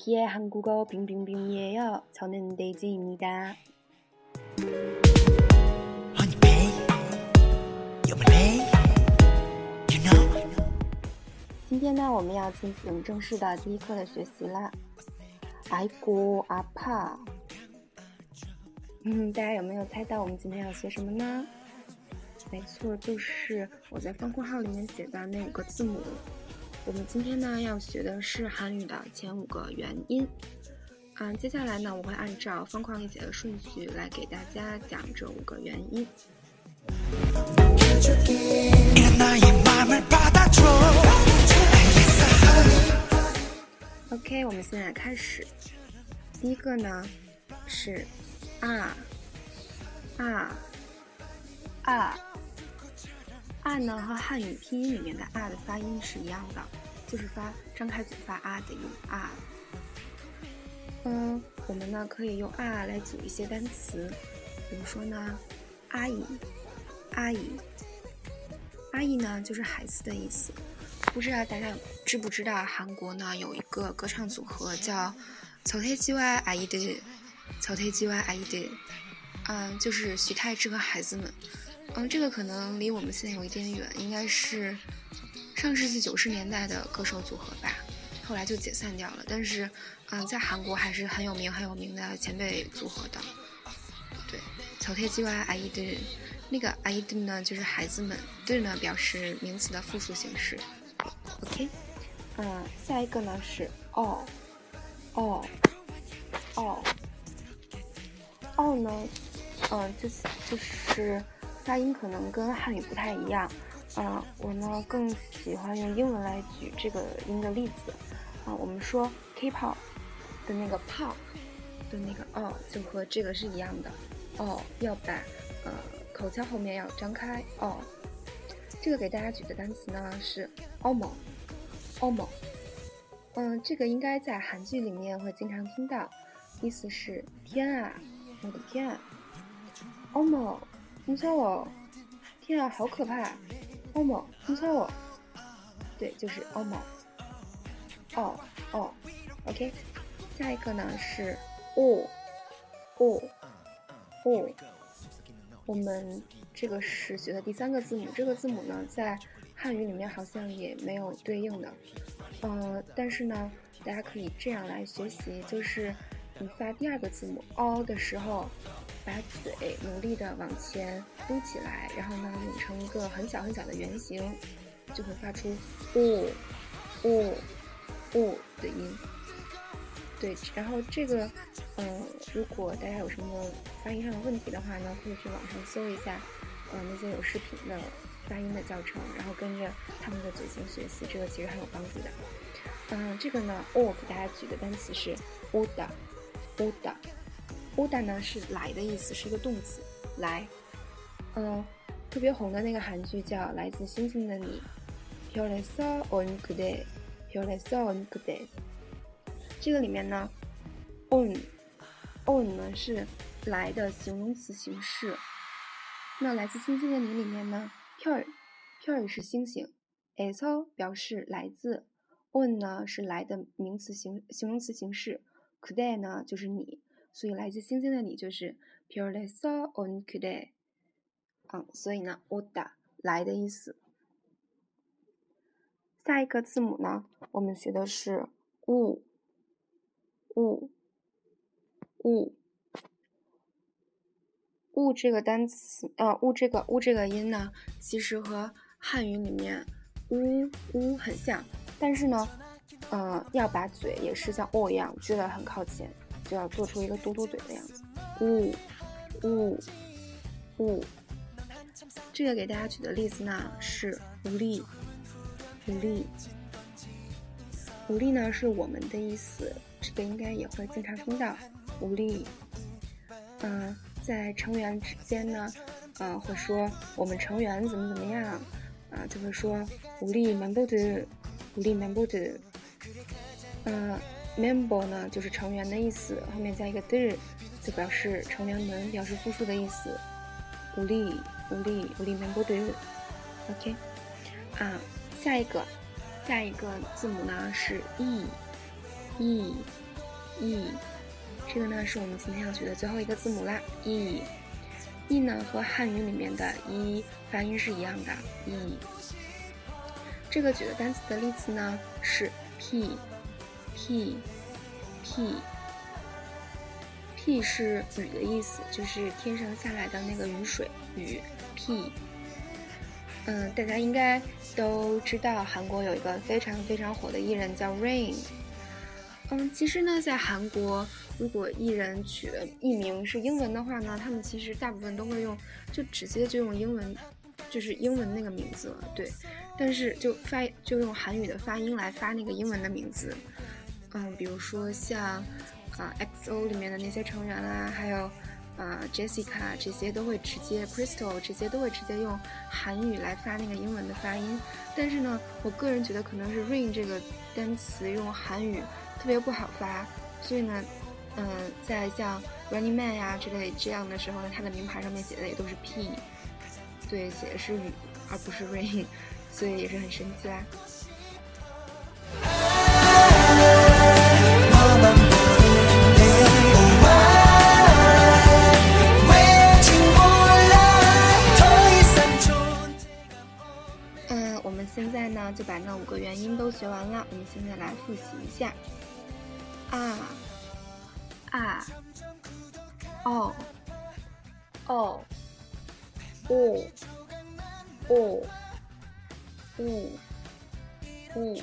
여러분 안녕하세요. 여기에 한국어 빙빙빙이에요. 저는 데이지입니다. 今天呢，我们要进行正式的第一课的学习啦。爱过阿帕，嗯，大家有没有猜到我们今天要学什么呢？没错，就是我在方括号里面写的那五个字母。 我们今天呢要学的是韩语的前五个元音。嗯，接下来呢，我会按照方框里写的顺序来给大家讲这五个元音。OK，我们现在开始。第一个呢是啊啊啊啊呢和汉语拼音里面的啊的发音是一样的，就是发张开嘴发啊的音啊。嗯，我们呢可以用啊来组一些单词，比如说呢阿姨阿姨阿姨呢就是孩子的意思。不知道大家知不知道，韩国呢有一个歌唱组合叫曹太基 Y 阿姨的，曹太基 Y 阿姨的，嗯，就是徐太志和孩子们。嗯，这个可能离我们现在有一点远，应该是上世纪九十年代的歌手组合吧，后来就解散掉了。但是，嗯，在韩国还是很有名很有名的前辈组合的。对，曹太基外阿姨的，那个阿姨的呢，就是孩子们，对呢表示名词的复数形式。OK，嗯，下一个呢是哦，哦，哦，哦呢，嗯，就是就是发音可能跟汉语不太一样，嗯，我呢更喜欢用英文来举这个音的例子，啊，我们说 K-pop 的那个 pop 的那个哦，就和这个是一样的，哦，要把呃口腔后面要张开，哦，这个给大家举的单词呢是 almo。欧某，嗯，这个应该在韩剧里面会经常听到，意思是天啊，我的天啊，”，omo 某，你操我，天啊，好可怕，欧某，你操我，对，就是欧某，哦哦，OK，下一个呢是哦哦哦，我们这个是学的第三个字母，这个字母呢在。汉语里面好像也没有对应的，嗯，但是呢，大家可以这样来学习，就是你发第二个字母 o 的时候，把嘴努力的往前嘟起来，然后呢拧成一个很小很小的圆形，就会发出呜呜呜的音。对，然后这个，嗯，如果大家有什么发音上的问题的话呢，可以去网上搜一下，呃，那些有视频的。发音的教程，然后跟着他们的嘴型学习，这个其实很有帮助的。嗯，这个呢，我给大家举的单词是 oda，oda，oda 呢是来的意思，是一个动词，来。嗯，特别红的那个韩剧叫《来自星星的你》，Pyeongso on Kude，Pyeongso on Kude。这个里面呢，on，on 呢是来的形容词形式。那《来自星星的你》里面呢？ 별， 별是星星，eso 表示来自，on 呢是来的名词形形容词形式，kude 呢就是你，所以来自星星的你就是별에서 on kude，嗯，所以呢，oda 来的意思。下一个字母呢，我们学的是 u，u，u。物这个单词，呃，物这个物这个音呢，其实和汉语里面呜呜很像，但是呢，呃，要把嘴也是像哦一样撅得很靠前， 就要做出一个嘟嘟嘴的样子。呜呜呜。这个给大家举的例子呢是无力，无力，无力呢是我们的意思，这个应该也会经常听到无力，嗯。在成员之间呢，呃，会说我们成员怎么怎么样，啊，就会说无力 member 的，无力 member 的，嗯，member 呢就是成员的意思，后面加一个的，就表示成员们，表示复数的意思，无力，无力，无力 member 的，OK，啊，下一个，下一个字母呢是 e，e，e，这个呢是我们今天要学的最后一个字母啦，e，e 呢和汉语里面的一发音是一样的，e。这个举的单词的例子呢是 p P P P 是雨的意思，就是天上下来的那个雨水，雨，p。嗯，大家应该都知道，韩国有一个非常非常火的艺人叫 Rain。嗯，其实呢，在韩国，如果艺人取的艺名是英文的话呢，他们其实大部分都会用，就直接就用英文，就是英文那个名字了。对，但是就发就用韩语的发音来发那个英文的名字。嗯，比如说像啊 XO 里面的那些成员啊，还有。啊，Jessica 这些都会直接，Crystal 这些都会直接用韩语来发那个英文的发音。但是呢，我个人觉得可能是 Rain 这个单词用韩语特别不好发，所以呢，嗯，在像 Running Man 呀之类这样的时候呢，它的名牌上面写的也都是 P，对，写的是雨而不是 Rain，所以也是很神奇啦。学完了。我们现在来复习一下：啊啊哦哦哦哦呜呜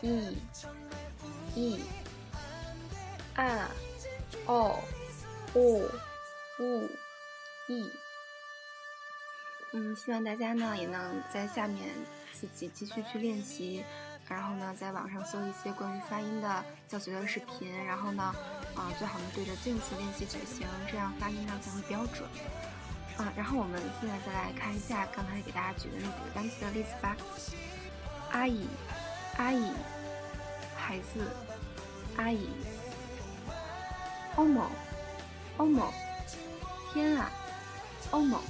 一一啊哦哦呜一。嗯，希望大家呢也能在下面自己继续去练习，然后呢，在网上搜一些关于发音的教学的视频，然后呢，啊，最好呢对着镜子练习嘴型，这样发音呢才会标准。啊，然后我们现在再来看一下刚才给大家举的那几个单词的例子吧。阿姨，阿姨，孩子，阿姨。欧某，欧某，天啊，欧某。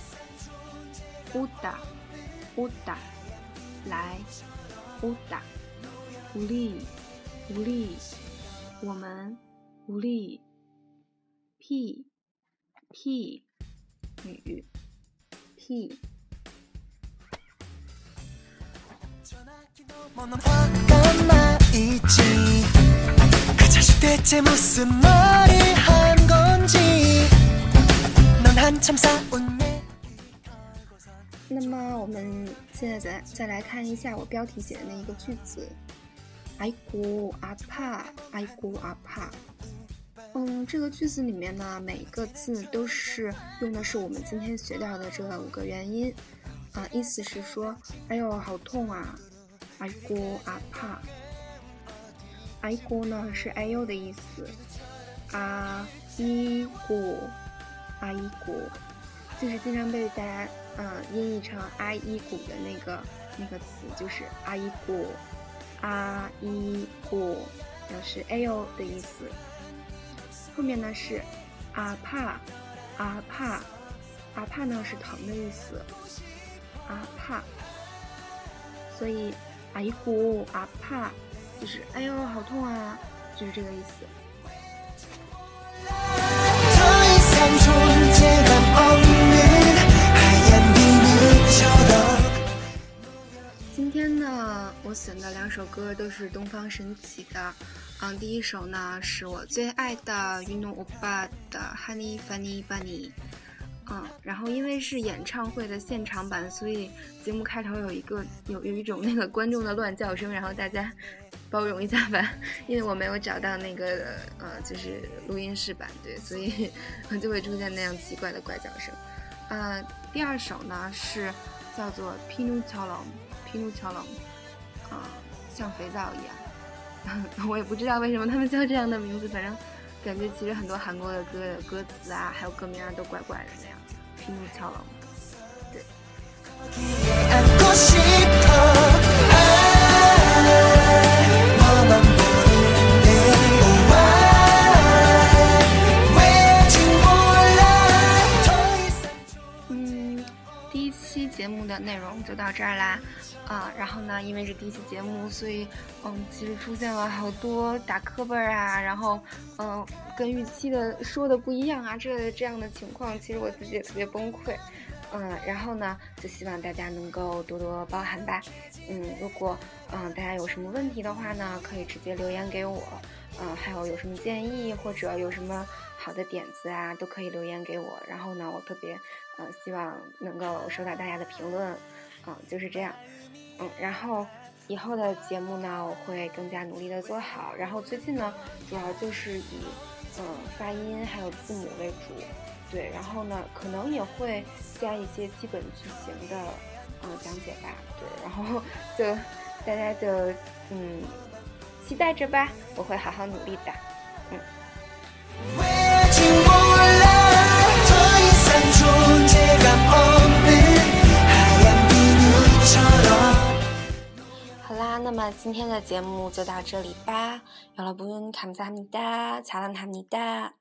乌达，乌达，来，乌达，无力，无力，我们无力。屁，屁，雨，屁。 那么我们现在再再来看一下我标题写的那一个句子，爱国阿帕，爱国阿帕。嗯，这个句子里面呢，每一个字都是用的是我们今天学到的这五个元音，啊，意思是说，哎呦，好痛啊，爱国阿帕。爱国呢是哎呦的意思，啊，一国，啊一国，就是经常被大家。嗯，音译成阿依古的那个那个词就是阿依古，阿依古表示哎呦的意思。后面呢是阿怕，阿怕，阿怕呢是疼的意思，阿怕。所以阿依古阿怕就是哎呦好痛啊，就是这个意思。那我选的两首歌都是东方神起的，嗯，第一首呢是我最爱的运动欧巴的 Honey Funny Bunny，嗯，然后因为是演唱会的现场版，所以节目开头有一个有有一种那个观众的乱叫声，然后大家 包容一下吧，因为我没有找到那个呃就是录音室版，对，所以 就会出现那样奇怪的怪叫声。呃，第二首呢是叫做 Pinu Chalong，Pinu Chalong。啊，像肥皂一样，我也不知道为什么他们叫这样的名字，反正感觉其实很多韩国的歌的歌词啊，还有歌名啊都怪怪的那样。拼命敲了，对。嗯，第一期节目的内容就到这儿啦，啊，然后呢，因为是第一期节目，所以嗯，其实出现了好多打磕巴啊，然后嗯，跟预期的说的不一样啊，这这样的情况，其实我自己也特别崩溃，嗯，然后呢，就希望大家能够多多包涵吧，嗯，如果嗯大家有什么问题的话呢，可以直接留言给我，嗯，还有有什么建议或者有什么好的点子啊，都可以留言给我，然后呢，我特别。嗯，希望能够收到大家的评论，嗯，就是这样，嗯，然后以后的节目呢，我会更加努力的做好。然后最近呢，主要就是以嗯发音还有字母为主，对，然后呢，可能也会加一些基本句型的嗯讲解吧，对，然后就大家就嗯期待着吧，我会好好努力的，嗯。那么今天的节目就到这里吧。有了不用卡姆萨米达，查兰塔米达。